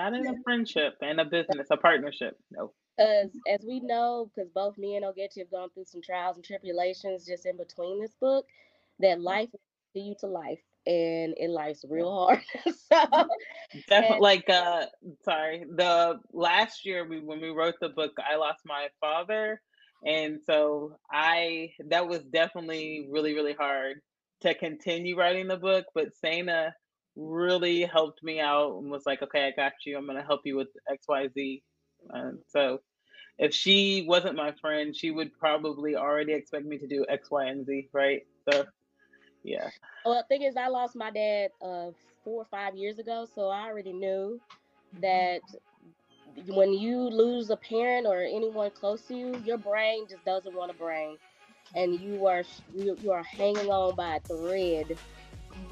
Not in a friendship and a business, a partnership. No. As as we know, because both me and Ogechi have gone through some trials and tribulations just in between this book, that life to you to life and it life's real hard. so definitely like uh sorry. The last year we when we wrote the book, I lost my father. And so I that was definitely really, really hard to continue writing the book. But Sana really helped me out and was like, okay, I got you. I'm gonna help you with XYZ. And so if she wasn't my friend, she would probably already expect me to do X, Y, and Z, right? So yeah. Well, the thing is, I lost my dad uh, four or five years ago, so I already knew that when you lose a parent or anyone close to you, your brain just doesn't want to brain, and you are you, you are hanging on by a thread.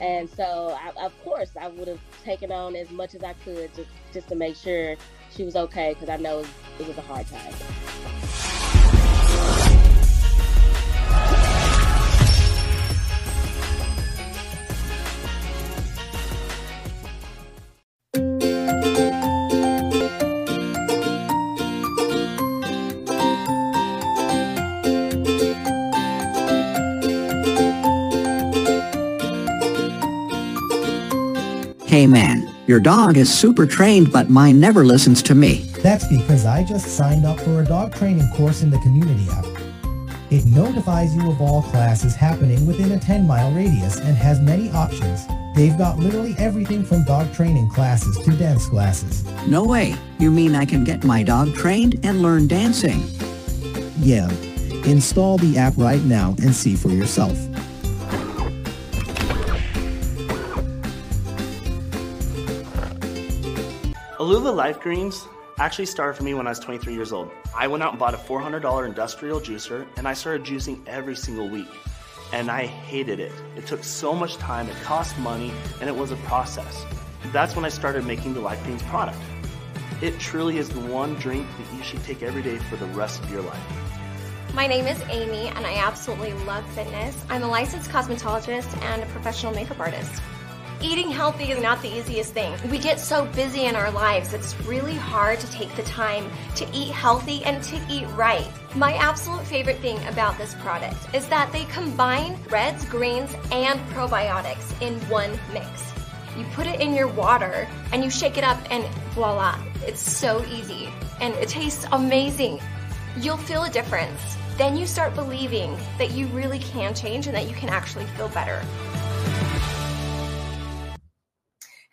And so, I, of course, I would have taken on as much as I could just just to make sure she was okay because I know it was a hard time. Hey man, your dog is super trained but mine never listens to me. That's because I just signed up for a dog training course in the community app. It notifies you of all classes happening within a 10 mile radius and has many options. They've got literally everything from dog training classes to dance classes. No way. You mean I can get my dog trained and learn dancing? Yeah. Install the app right now and see for yourself. Alula Life Greens actually started for me when I was 23 years old. I went out and bought a $400 industrial juicer and I started juicing every single week. And I hated it. It took so much time, it cost money, and it was a process. That's when I started making the Life Greens product. It truly is the one drink that you should take every day for the rest of your life. My name is Amy, and I absolutely love fitness. I'm a licensed cosmetologist and a professional makeup artist. Eating healthy is not the easiest thing. We get so busy in our lives, it's really hard to take the time to eat healthy and to eat right. My absolute favorite thing about this product is that they combine reds, greens, and probiotics in one mix. You put it in your water and you shake it up, and voila, it's so easy and it tastes amazing. You'll feel a difference. Then you start believing that you really can change and that you can actually feel better.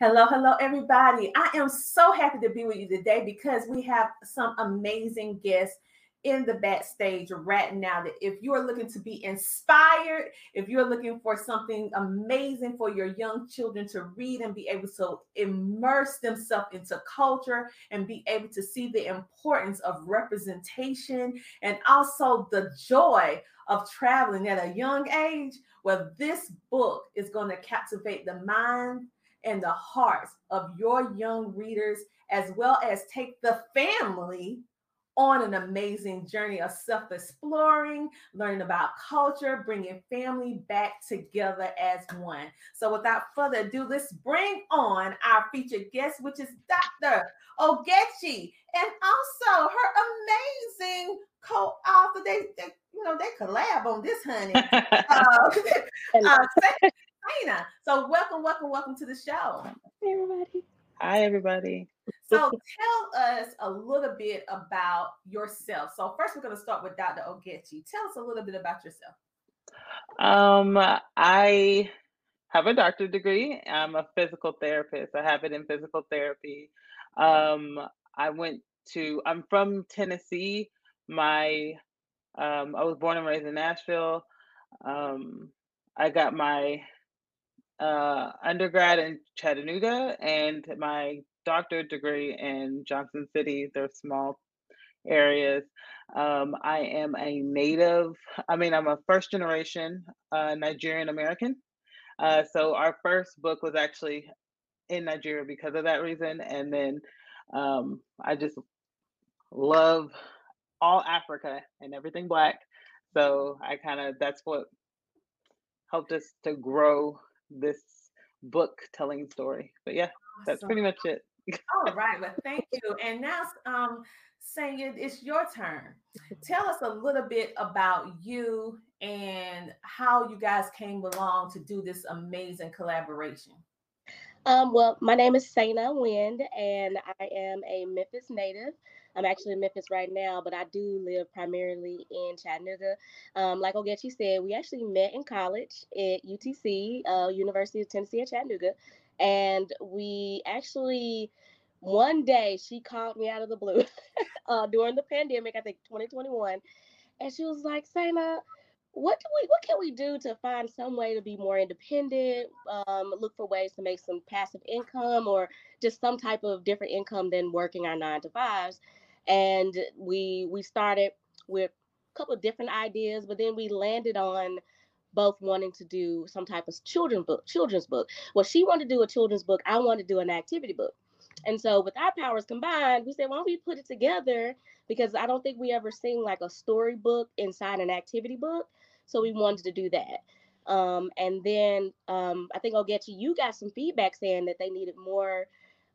Hello, hello, everybody. I am so happy to be with you today because we have some amazing guests in the backstage right now that if you are looking to be inspired, if you're looking for something amazing for your young children to read and be able to immerse themselves into culture and be able to see the importance of representation and also the joy of traveling at a young age, well, this book is going to captivate the mind and the hearts of your young readers, as well as take the family on an amazing journey of self exploring, learning about culture, bringing family back together as one. So, without further ado, let's bring on our featured guest, which is Dr. Ogechi, and also her amazing co author. They, they, you know, they collab on this, honey. uh, uh, Tina. So welcome, welcome, welcome to the show. Hey everybody. Hi everybody. So tell us a little bit about yourself. So first we're going to start with Dr. Ogechi. Tell us a little bit about yourself. Um, I have a doctorate degree. I'm a physical therapist. I have it in physical therapy. Um, I went to. I'm from Tennessee. My um, I was born and raised in Nashville. Um, I got my uh, undergrad in Chattanooga and my doctorate degree in Johnson City. They're small areas. Um, I am a native, I mean, I'm a first generation uh, Nigerian American. Uh, so our first book was actually in Nigeria because of that reason. And then um, I just love all Africa and everything Black. So I kind of, that's what helped us to grow this book telling story. But yeah, that's pretty much it. All right, well, thank you. And now, um, Sanya, it's your turn. Tell us a little bit about you and how you guys came along to do this amazing collaboration. Um, well, my name is Sana Wind, and I am a Memphis native. I'm actually in Memphis right now, but I do live primarily in Chattanooga. Um, like Ogechi said, we actually met in college at UTC, uh, University of Tennessee at Chattanooga, and we actually one day she called me out of the blue uh, during the pandemic, I think 2021, and she was like, Sana, what do we what can we do to find some way to be more independent um, look for ways to make some passive income or just some type of different income than working our nine to fives and we we started with a couple of different ideas but then we landed on both wanting to do some type of children's book children's book. Well she wanted to do a children's book i wanted to do an activity book. And so with our powers combined we said why don't we put it together? Because i don't think we ever seen like a storybook inside an activity book so we wanted to do that. Um, and then um, I think get you you got some feedback saying that they needed more,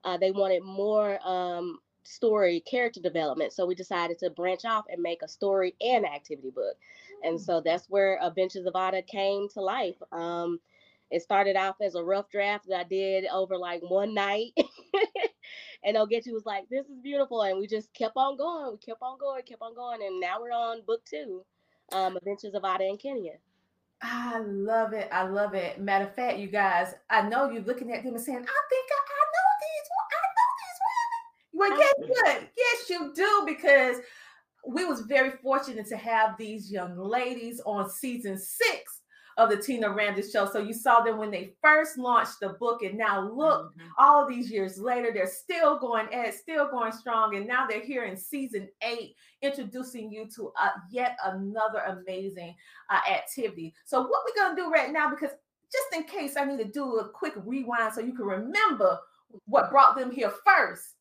uh, they wanted more um, story character development. So we decided to branch off and make a story and activity book. And mm. so that's where Adventures of Ada came to life. Um, it started off as a rough draft that I did over like one night. and Ogechi was like, this is beautiful. And we just kept on going. We kept on going, kept on going. And now we're on book two um, Adventures of Ada in Kenya. I love it. I love it. Matter of fact, you guys, I know you're looking at them and saying, I think I, I know these. I know these women. Well, guess what? Yes, you do, because we was very fortunate to have these young ladies on season six of the Tina Ramsay show. So you saw them when they first launched the book, and now look, mm-hmm. all these years later, they're still going at still going strong, and now they're here in season eight, introducing you to uh, yet another amazing uh, activity. So what we're gonna do right now, because just in case I need to do a quick rewind so you can remember what brought them here first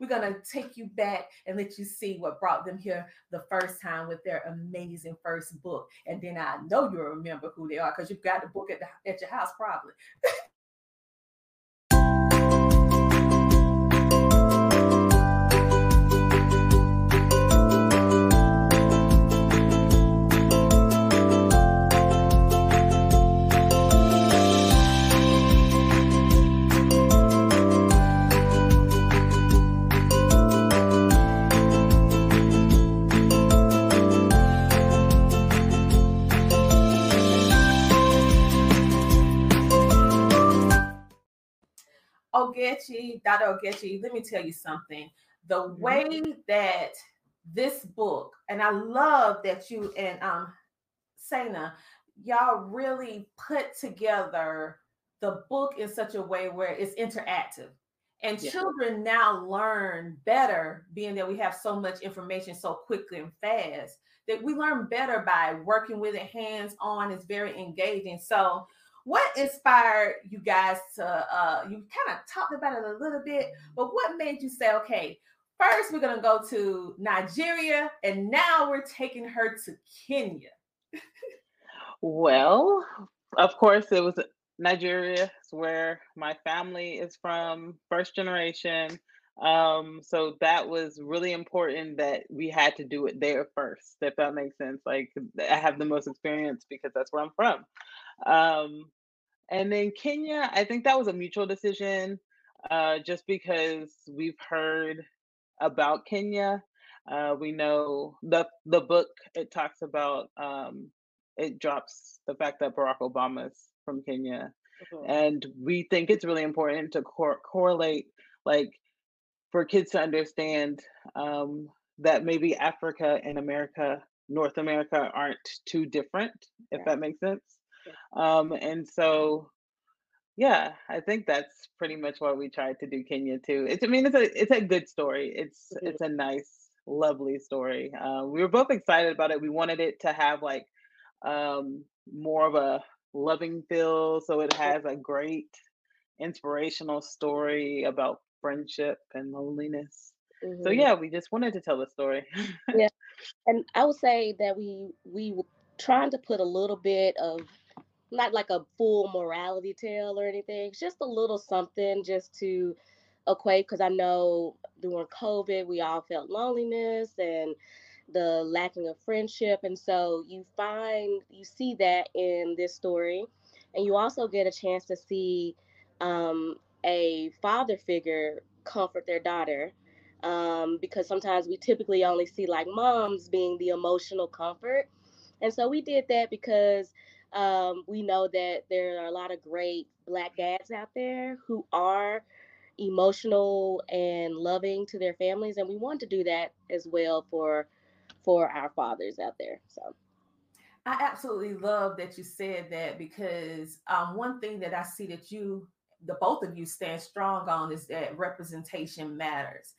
we're going to take you back and let you see what brought them here the first time with their amazing first book. And then I know you'll remember who they are because you've got the book at, the, at your house, probably. Ogechi, Dr. Ogechi, let me tell you something. The mm-hmm. way that this book, and I love that you and um Sana, y'all really put together the book in such a way where it's interactive. And yeah. children now learn better, being that we have so much information so quickly and fast, that we learn better by working with it hands on. It's very engaging. So what inspired you guys to uh you kind of talked about it a little bit but what made you say okay first we're to go to nigeria and now we're taking her to kenya? Well of course it was nigeria is where my family is from first generation. Um so that was really important that we had to do it there first if that makes sense. Like i have the most experience because that's where i'm from um, and then Kenya, I think that was a mutual decision, uh, just because we've heard about Kenya. Uh, we know the the book it talks about um, it drops the fact that Barack Obama is from Kenya, mm-hmm. and we think it's really important to cor- correlate like for kids to understand um, that maybe Africa and America, North America, aren't too different, if yeah. that makes sense. Um, and so, yeah, I think that's pretty much what we tried to do Kenya too. It's, I mean, it's a it's a good story. It's mm-hmm. it's a nice, lovely story. Uh, we were both excited about it. We wanted it to have like um, more of a loving feel, so it has a great inspirational story about friendship and loneliness. So yeah, we just wanted to tell the story. yeah, and I would say that we we were trying to put a little bit of not like a full morality tale or anything, just a little something just to equate because I know during COVID we all felt loneliness and the lacking of friendship. And so you find, you see that in this story. And you also get a chance to see um, a father figure comfort their daughter. Um, because sometimes we typically only see like moms being the emotional comfort. And so we did that because um, we know that there are a lot of great Black dads out there who are emotional and loving to their families. And we want to do that as well for for our fathers out there. So I absolutely love that you said that because um, one thing that I see that you, the both of you, stand strong on is that representation matters.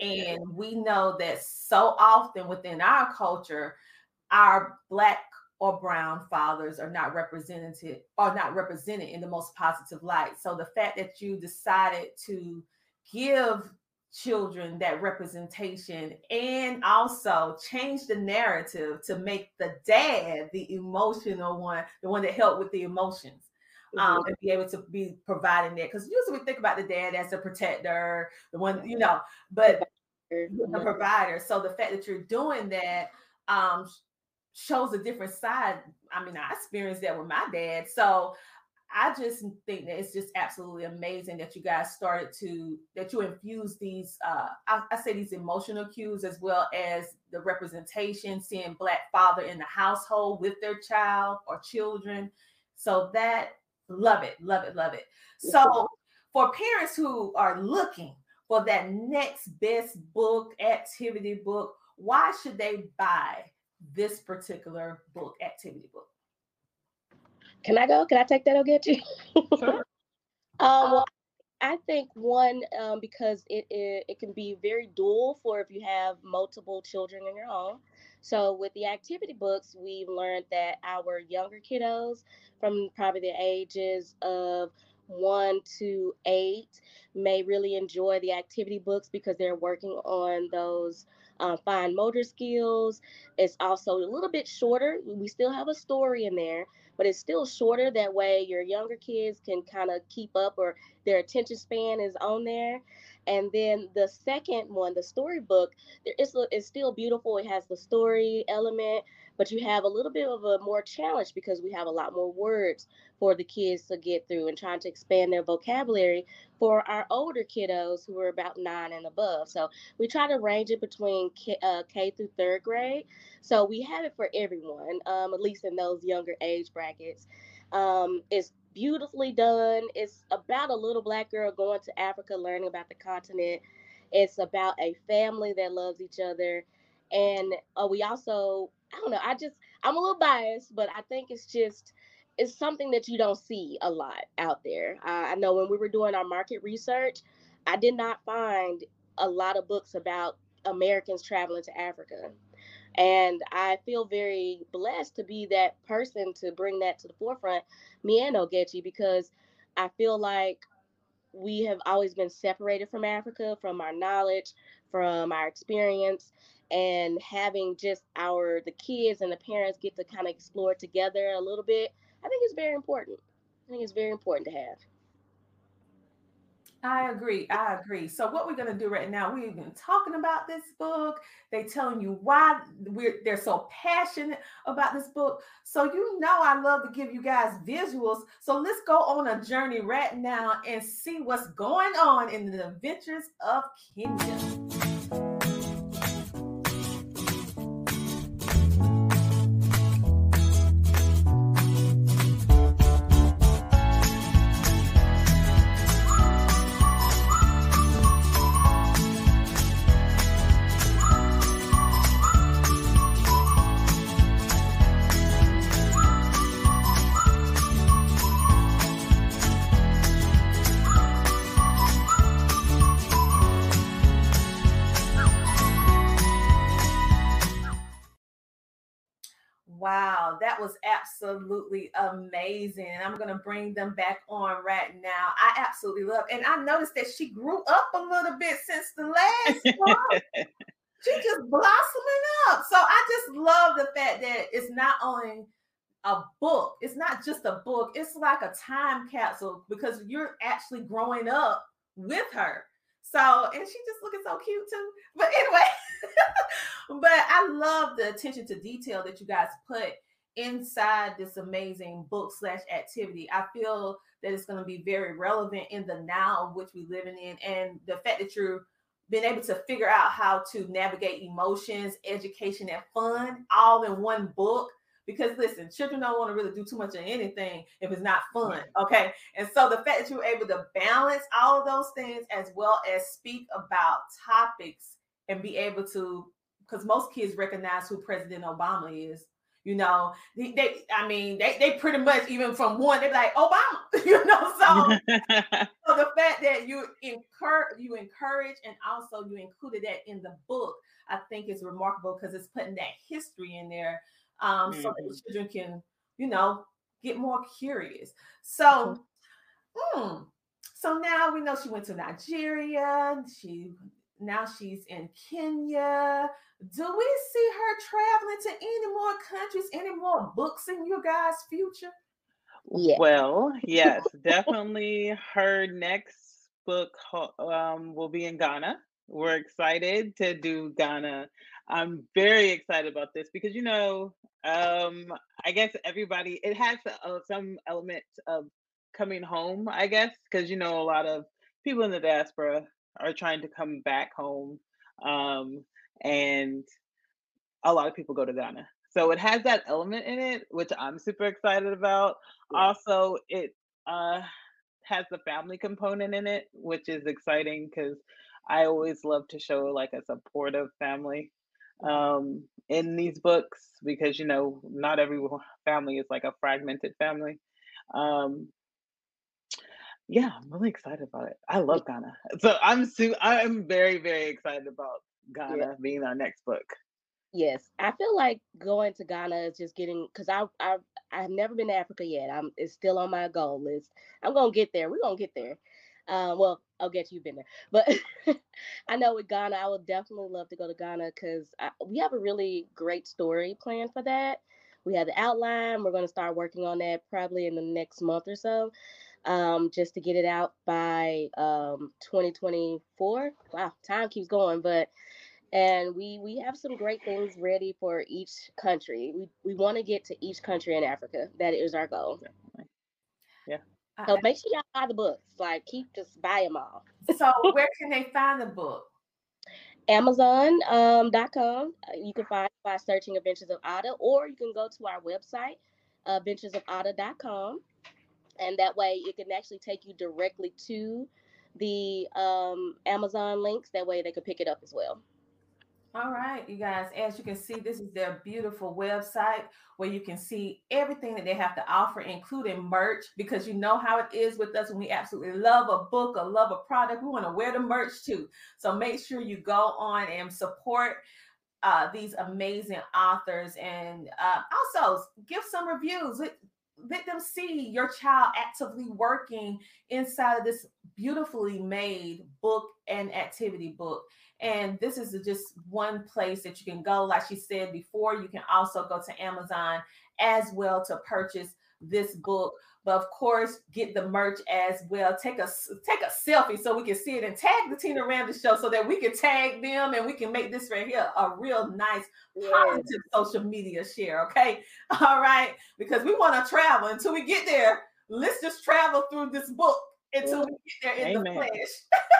And we know that so often within our culture, our black or brown fathers are not represented are not represented in the most positive light. So the fact that you decided to give children that representation and also change the narrative to make the dad the emotional one, the one that helped with the emotions. Um, mm-hmm. and be able to be providing that because usually we think about the dad as the protector, the one you know, but the provider. So the fact that you're doing that um, shows a different side. I mean, I experienced that with my dad. So I just think that it's just absolutely amazing that you guys started to that you infuse these uh I, I, say these emotional cues as well as the representation, seeing black father in the household with their child or children. So that love it, love it, love it. So for parents who are looking for that next best book, activity book, why should they buy this particular book, activity book? Can I go? Can I take that? I'll get you. Sure. um, well, I think one um, because it, it, it can be very dual for if you have multiple children in your home. So with the activity books, we've learned that our younger kiddos, from probably the ages of one to eight, may really enjoy the activity books because they're working on those uh, fine motor skills. It's also a little bit shorter. We still have a story in there, but it's still shorter. That way, your younger kids can kind of keep up or their attention span is on there. And then the second one, the storybook, it's, it's still beautiful. It has the story element, but you have a little bit of a more challenge because we have a lot more words for the kids to get through and trying to expand their vocabulary for our older kiddos who are about nine and above. So we try to range it between K, uh, K through third grade. So we have it for everyone, um, at least in those younger age brackets. Um, it's beautifully done. It's about a little black girl going to Africa, learning about the continent. It's about a family that loves each other. And uh, we also, I don't know, I just, I'm a little biased, but I think it's just it's something that you don't see a lot out there. Uh, I know when we were doing our market research, I did not find a lot of books about Americans traveling to Africa. And I feel very blessed to be that person to bring that to the forefront, me and Ogechi, because I feel like we have always been separated from Africa, from our knowledge, from our experience, and having just our the kids and the parents get to kind of explore together a little bit I think it's very important. I think it's very important to have. I agree. I agree. So what we're going to do right now, we've been talking about this book. They telling you why we're they're so passionate about this book. So you know I love to give you guys visuals. So let's go on a journey right now and see what's going on in the adventures of Kenya. Absolutely amazing. And I'm going to bring them back on right now. I absolutely love and I noticed that she grew up a little bit since the last one. she just blossoming up. So I just love the fact that it's not only a book, it's not just a book, it's like a time capsule because you're actually growing up with her. So, and she just looking so cute too. But anyway, but I love the attention to detail that you guys put inside this amazing book slash activity. I feel that it's going to be very relevant in the now of which we're living in, and the fact that you're being able to figure out how to navigate emotions, education, and fun all in one book. Because listen, children don't want to really do too much of anything if it's not fun. Okay. And so the fact that you're able to balance all of those things as well as speak about topics and be able to, because most kids recognize who President Obama is you know, they, they, I mean, they, they pretty much even from one, they're like Obama, you know. So, so the fact that you encourage, you encourage, and also you included that in the book, I think is remarkable because it's putting that history in there, um, mm-hmm. so that the mm-hmm. children can, you know, get more curious. So, mm, so now we know she went to Nigeria. She now she's in Kenya. Do we see her traveling to any more countries, any more books in your guys' future? Yeah. Well, yes, definitely. Her next book um, will be in Ghana. We're excited to do Ghana. I'm very excited about this because you know, um, I guess everybody it has uh, some element of coming home. I guess because you know a lot of people in the diaspora are trying to come back home. Um, and a lot of people go to Ghana. So it has that element in it, which I'm super excited about. Yeah. Also, it uh, has the family component in it, which is exciting because I always love to show like a supportive family mm-hmm. um, in these books because you know not every family is like a fragmented family. Um, yeah, I'm really excited about it. I love Ghana. So I'm su- I'm very, very excited about Ghana yeah. being our next book. Yes, I feel like going to Ghana is just getting because I I I've never been to Africa yet. I'm it's still on my goal list. I'm gonna get there. We're gonna get there. Uh, well, I'll get you've been there, but I know with Ghana, I would definitely love to go to Ghana because we have a really great story planned for that. We have the outline. We're going to start working on that probably in the next month or so um, just to get it out by um, 2024. Wow, time keeps going, but and we we have some great things ready for each country. We we want to get to each country in Africa. That is our goal. Yeah. So make sure y'all buy the books. Like keep just buy them all. so where can they find the book? Amazon.com. Um, uh, you can find by searching Adventures of Ada, or you can go to our website, uh, adventuresofada.com and that way it can actually take you directly to the um, Amazon links. That way they can pick it up as well. All right, you guys, as you can see, this is their beautiful website where you can see everything that they have to offer, including merch, because you know how it is with us when we absolutely love a book or love a product. We want to wear the merch too. So make sure you go on and support uh, these amazing authors and uh, also give some reviews let them see your child actively working inside of this beautifully made book and activity book. And this is just one place that you can go. Like she said before, you can also go to Amazon as well to purchase this book. But of course get the merch as well. Take a take a selfie so we can see it and tag the tina ramsay show so that we can tag them and we can make this right here a real nice positive social media share okay? All right? Because we want to travel. Until we get there let's just travel through this book until we get there in Amen. the flesh.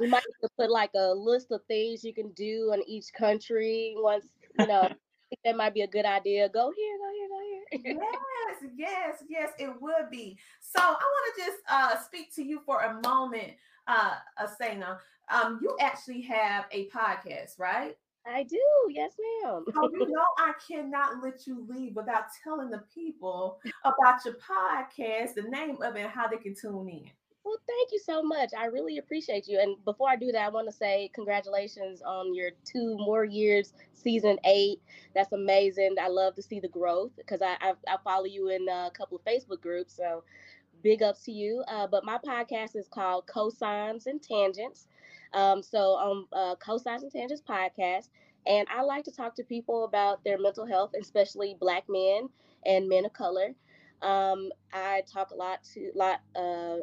We might put like a list of things you can do in each country once you know that might be a good idea. Go here, go here, go here. Yes, yes, yes, it would be. So I want to just uh, speak to you for a moment, uh, Asena. Um, you actually have a podcast, right? I do, yes, ma'am. oh, you know, I cannot let you leave without telling the people about your podcast, the name of it, and how they can tune in. Well, thank you so much. I really appreciate you. And before I do that, I want to say congratulations on your two more years, season eight. That's amazing. I love to see the growth because I, I, I follow you in a couple of Facebook groups. So big ups to you. Uh, but my podcast is called Cosigns and Tangents. Um, so on uh, Cosigns and Tangents podcast, and I like to talk to people about their mental health, especially Black men and men of color. Um, I talk a lot to lot uh,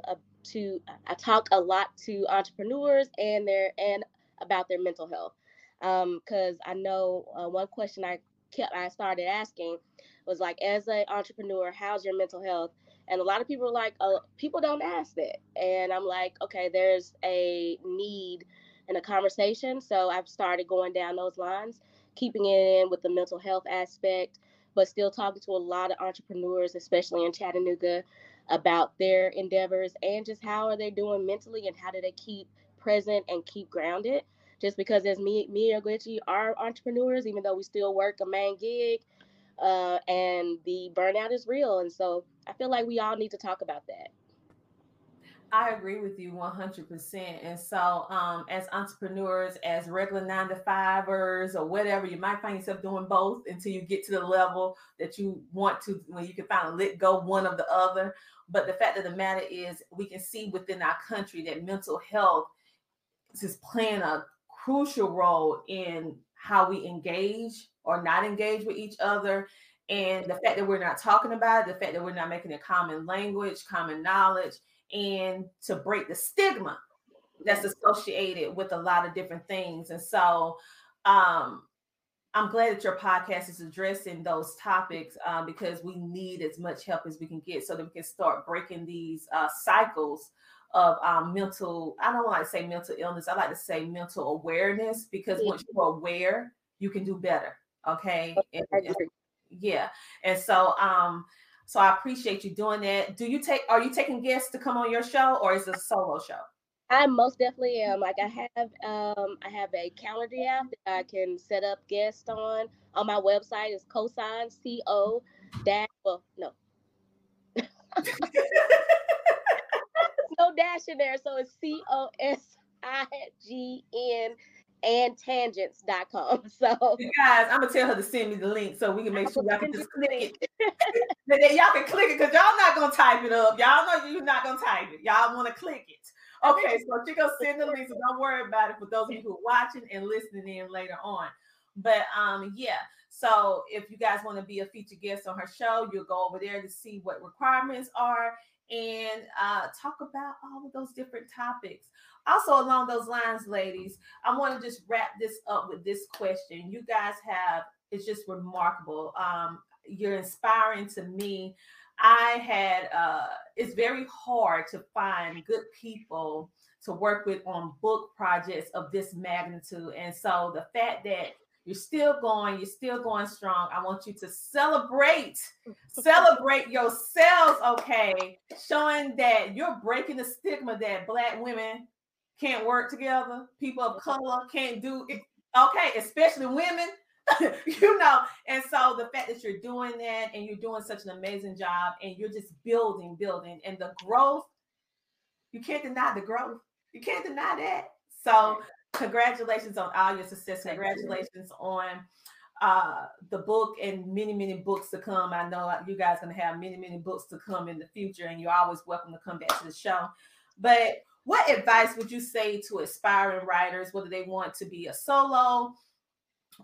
to I talk a lot to entrepreneurs and their and about their mental health. Um because um, I know uh, one question I kept I started asking was like, as an entrepreneur, how's your mental health? And a lot of people are like, uh, people don't ask that. And I'm like, okay, there's a need in a conversation. So I've started going down those lines, keeping it in with the mental health aspect, but still talking to a lot of entrepreneurs, especially in Chattanooga, about their endeavors and just how are they doing mentally and how do they keep present and keep grounded. Just because as me, me Ogechi are entrepreneurs, even though we still work a main gig, uh, and the burnout is real. And so I feel like we all need to talk about that. I agree with you 100%. And so, um, as entrepreneurs, as regular nine to fivers or whatever, you might find yourself doing both until you get to the level that you want to, when you can finally let go one of the other. But the fact of the matter is, we can see within our country that mental health is playing a crucial role in how we engage or not engage with each other. And the fact that we're not talking about it, the fact that we're not making a common language, common knowledge, and to break the stigma that's associated with a lot of different things. And so um, I'm glad that your podcast is addressing those topics uh, because we need as much help as we can get so that we can start breaking these uh, cycles of um, mental, I don't like to say mental illness, I like to say mental awareness because once you're aware, you can do better. Okay. And, yeah. And so um, so I appreciate you doing that. Do you take are you taking guests to come on your show or is it a solo show? I most definitely am. Like I have um I have a calendar app that I can set up guests on. On my website is cosign C O dash well no. no dash in there. So it's C O S I G N and tangents.com. So guys, I'm gonna tell her to send me the link so we can make sure y'all can just click it. y'all can click it because y'all not gonna type it up. Y'all know you're not gonna type it. Y'all want to click it. Okay, so she gonna send the link, so don't worry about it for those of you who are watching and listening in later on. But um, yeah. So if you guys want to be a featured guest on her show, you'll go over there to see what requirements are and uh, talk about all of those different topics. Also, along those lines, ladies, I want to just wrap this up with this question. You guys have it's just remarkable. Um, you're inspiring to me. I had uh, it's very hard to find good people to work with on book projects of this magnitude, and so the fact that you're still going, you're still going strong. I want you to celebrate, celebrate yourselves, okay? Showing that you're breaking the stigma that black women can't work together, people of color can't do it. Okay, especially women, you know. And so the fact that you're doing that and you're doing such an amazing job and you're just building, building, and the growth, you can't deny the growth. You can't deny that. So congratulations on all your success. Congratulations on uh, the book and many, many books to come. I know you guys going to have many, many books to come in the future, and you're always welcome to come back to the show. But what advice would you say to aspiring writers, whether they want to be a solo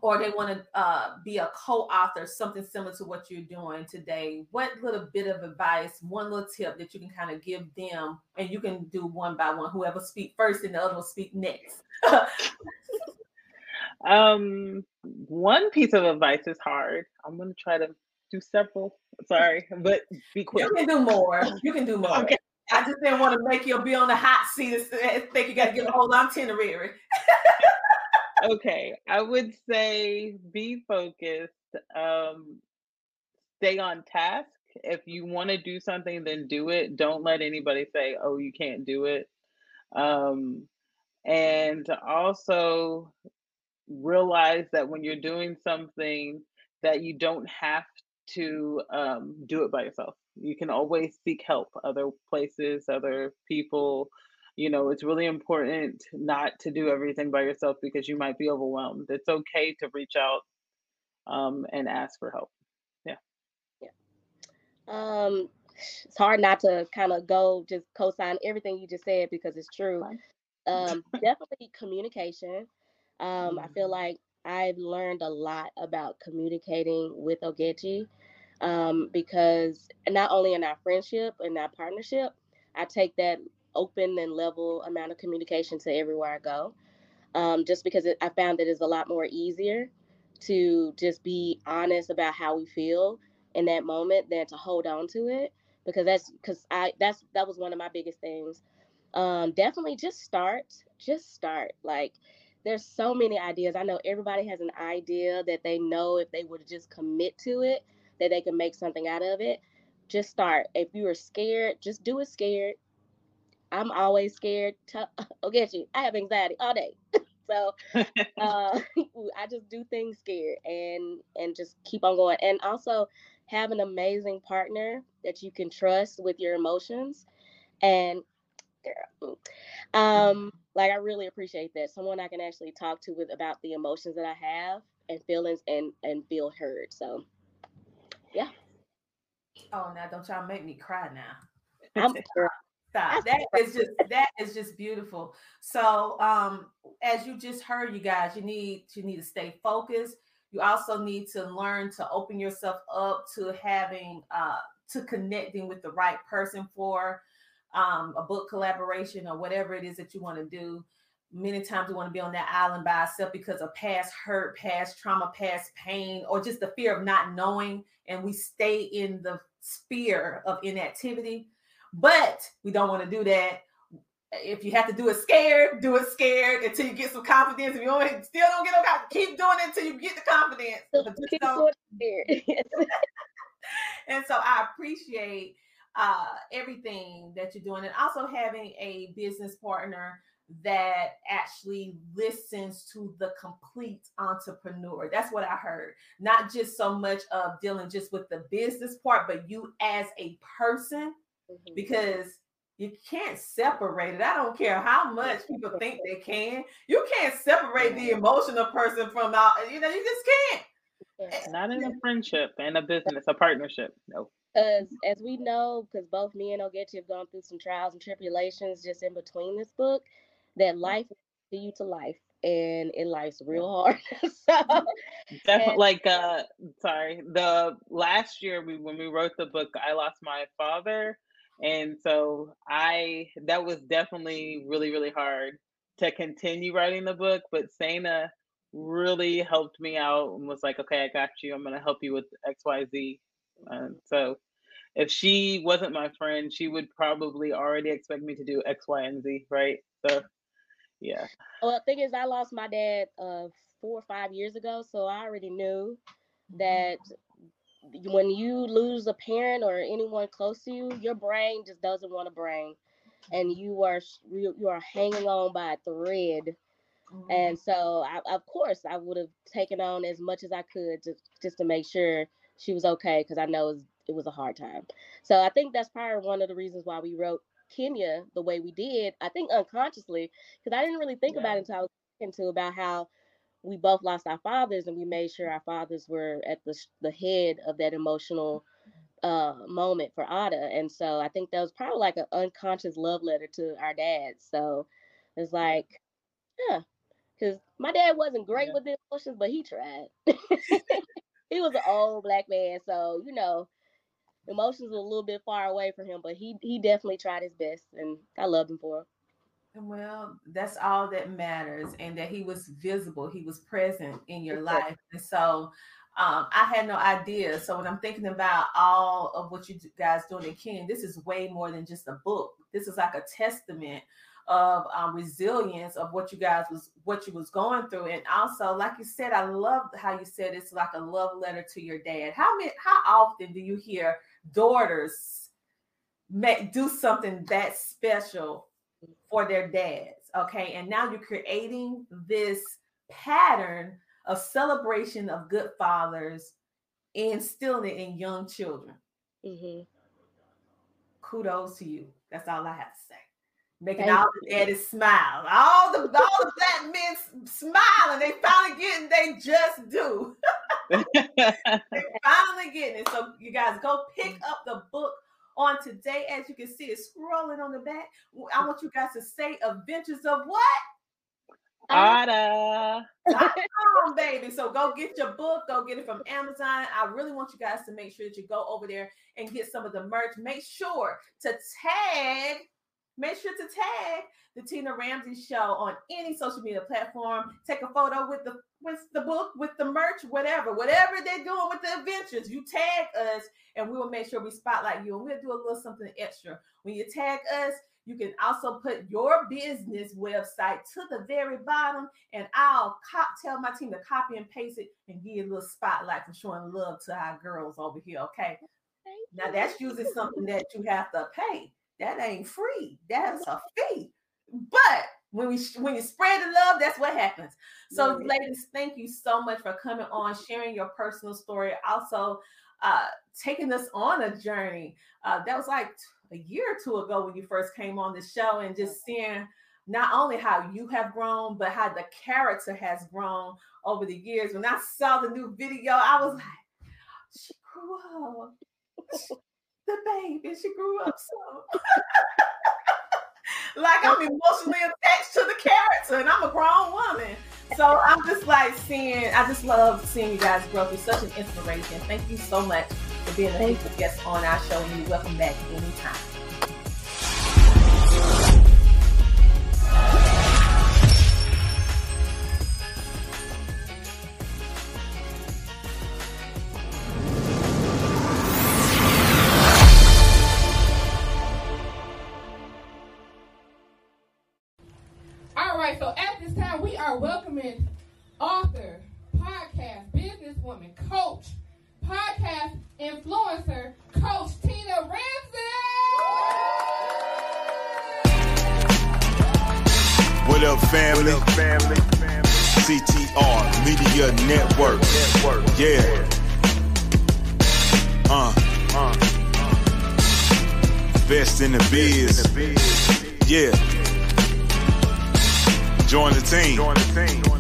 or they want to uh, be a co-author, something similar to what you're doing today? What little bit of advice, one little tip that you can kind of give them, and you can do one by one. Whoever speak first, and the other will speak next. um, one piece of advice is hard. I'm gonna try to do several. Sorry, but be quick. You can do more. You can do more. Okay. I just didn't want to make you be on the hot seat and think you got to get a whole itinerary. okay, I would say be focused. Um, stay on task. If you want to do something, then do it. Don't let anybody say, "Oh, you can't do it." Um, and also realize that when you're doing something, that you don't have to um, do it by yourself you can always seek help other places other people. You know it's really important not to do everything by yourself because you might be overwhelmed. It's okay to reach out um, and ask for help. Yeah. Yeah. Um it's hard not to kind of go just co-sign everything you just said because it's true. Um definitely communication. Um i feel mm-hmm. like i've learned a lot about communicating with ogechi um, because not only in our friendship and our partnership, I take that open and level amount of communication to everywhere I go. Um, just because it, I found that it's a lot more easier to just be honest about how we feel in that moment than to hold on to it because that's because I that's that was one of my biggest things. Um, definitely just start, just start. Like there's so many ideas. I know everybody has an idea that they know if they would just commit to it, that they can make something out of it. Just start. If you are scared, just do it scared. I'm always scared. To, I'll get you. I have anxiety all day. so uh, I just do things scared and and just keep on going. And also have an amazing partner that you can trust with your emotions. And girl, um, like I really appreciate that. Someone I can actually talk to with about the emotions that I have and feelings and and feel heard. So yeah. Oh now don't y'all make me cry now. I'm Stop. That is just that is just beautiful. So um as you just heard you guys, you need you need to stay focused. You also need to learn to open yourself up to having uh to connecting with the right person for um, a book collaboration or whatever it is that you want to do. Many times we want to be on that island by ourselves because of past hurt, past trauma, past pain, or just the fear of not knowing. And we stay in the sphere of inactivity. But we don't want to do that. If you have to do it scared, do it scared until you get some confidence. If you don't, still don't get no confidence, keep doing it until you get the confidence. Keep doing it and so I appreciate uh, everything that you're doing, and also having a business partner that actually listens to the complete entrepreneur. That's what I heard. Not just so much of dealing just with the business part, but you as a person, mm-hmm. because you can't separate it. I don't care how much people think they can. You can't separate the emotional person from out. You know, you just can't. Not in a friendship and a business, a partnership. No. Because as we know, because both me and Ogechi have gone through some trials and tribulations just in between this book, that life to you to life and it life's real hard. so definitely like uh sorry. The last year we when we wrote the book, I lost my father. And so I that was definitely really, really hard to continue writing the book. But Sana really helped me out and was like, okay, I got you. I'm gonna help you with XYZ. And so if she wasn't my friend, she would probably already expect me to do X, Y, and Z, right? So, yeah. Well, the thing is, I lost my dad uh, four or five years ago, so I already knew mm-hmm. that when you lose a parent or anyone close to you, your brain just doesn't want to brain, and you are you are hanging on by a thread. Mm-hmm. And so, I, of course, I would have taken on as much as I could just just to make sure she was okay because I know it was, it was a hard time. So I think that's probably one of the reasons why we wrote Kenya the way we did. I think unconsciously because I didn't really think yeah. about it until I was into about how we both lost our fathers and we made sure our fathers were at the the head of that emotional uh moment for Ada. And so I think that was probably like an unconscious love letter to our dads. So it's like, yeah, because my dad wasn't great yeah. with the emotions, but he tried. he was an old black man, so you know, emotions were a little bit far away from him, but he he definitely tried his best, and I love him for it. Well, that's all that matters, and that he was visible, he was present in your life, and so. Um, I had no idea. So when I'm thinking about all of what you guys doing in Kenya, this is way more than just a book. This is like a testament of um, resilience of what you guys was what you was going through and also like you said i love how you said it's like a love letter to your dad how many how often do you hear daughters make do something that special for their dads okay and now you're creating this pattern of celebration of good fathers instilling it in young children mm-hmm. kudos to you that's all i have to say making Thank all the daddies smile. All the all the black men smile, and they finally getting they just do. finally getting it. So you guys go pick up the book on today. As you can see, it's scrolling on the back. I want you guys to say Adventures of what? Ada. on, baby. So go get your book. Go get it from Amazon. I really want you guys to make sure that you go over there and get some of the merch. Make sure to tag make sure to tag the Tina Ramsay Show on any social media platform. Take a photo with the with the book, with the merch, whatever, whatever they're doing with the adventures. You tag us, and we will make sure we spotlight you, and we'll do a little something extra. When you tag us, you can also put your business website to the very bottom, and I'll tell my team to copy and paste it and give a little spotlight for showing love to our girls over here. Okay. Now that's usually something that you have to pay. That ain't free. That's a fee. But when we when you spread the love, that's what happens. So, yeah. ladies, thank you so much for coming on, sharing your personal story, also uh, taking us on a journey. Uh, that was like a year or two ago when you first came on the show, and just seeing not only how you have grown, but how the character has grown over the years. When I saw the new video, I was like, she grew up. the baby, she grew up so. like I'm emotionally attached to the character, and I'm a grown woman. So I'm just like seeing, I just love seeing you guys grow through such an inspiration. Thank you so much for being a guest on our show, and you're welcome back anytime. Are welcoming author, podcast, businesswoman, coach, podcast influencer, Coach Tina Ramsay. What up, family? What up, family? CTR Media Network. Network. Yeah. Uh. uh. Best in the biz. Yeah. Join the team. Join the team.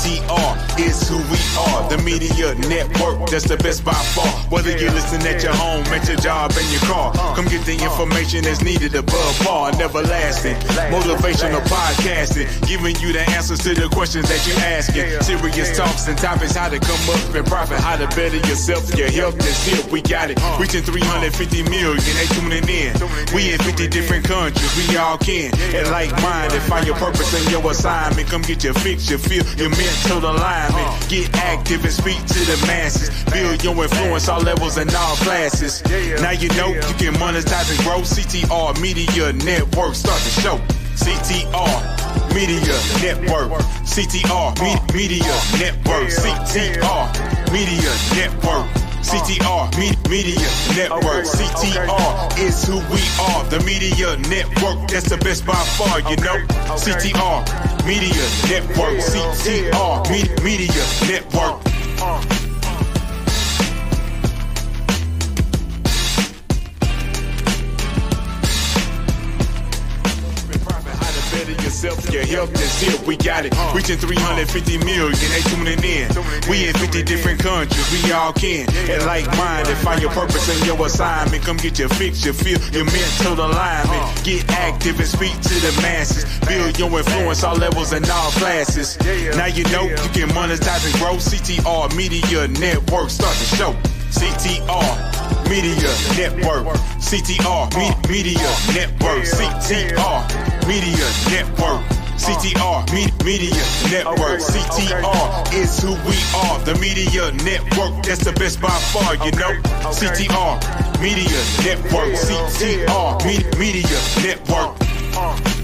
CTR is who we are. The media network, that's the best by far. Whether you listen at your home, at your job, in your car, come get the information that's needed above par. Never lasting. Motivational podcasting, giving you the answers to the questions that you're asking. Serious talks and topics, how to come up and profit, how to better yourself. Your health is here, we got it. Reaching 350 million, they tuning in. We in 50 different countries, we all can. And like minded, find your purpose and your assignment. Come get your fix, your feel, your mental alignment. Get active and speak to the masses. Build your influence all levels and all classes. Now you know you can monetize and grow. CTR Media Network. Start the show. CTR Media Network. CTR Me- Media Network. CTR Media Network. CTR Media Network. CTR is who we are. The Media Network. That's the best by far, you know. CTR Media Network. CTR Media Network. Yourself, your health is here. We got it. Uh. Reaching 350 million, they tuning in. We in 50 different countries, we all can. And like minded, find your purpose and your assignment. Come get your fix, your feel, your mental alignment. Uh. Get active and speak to the masses. Build your influence all levels and all classes. Now you know you can monetize and grow. CTR Media Network. Start the show. CTR Media Network. CTR Me- Media Network. CTR Media Network. CTR Me- Media Network. CTR is who we are. The Media Network. That's the best by far, you know. CTR Media Network. CTR Me- Media Network. Uh, uh.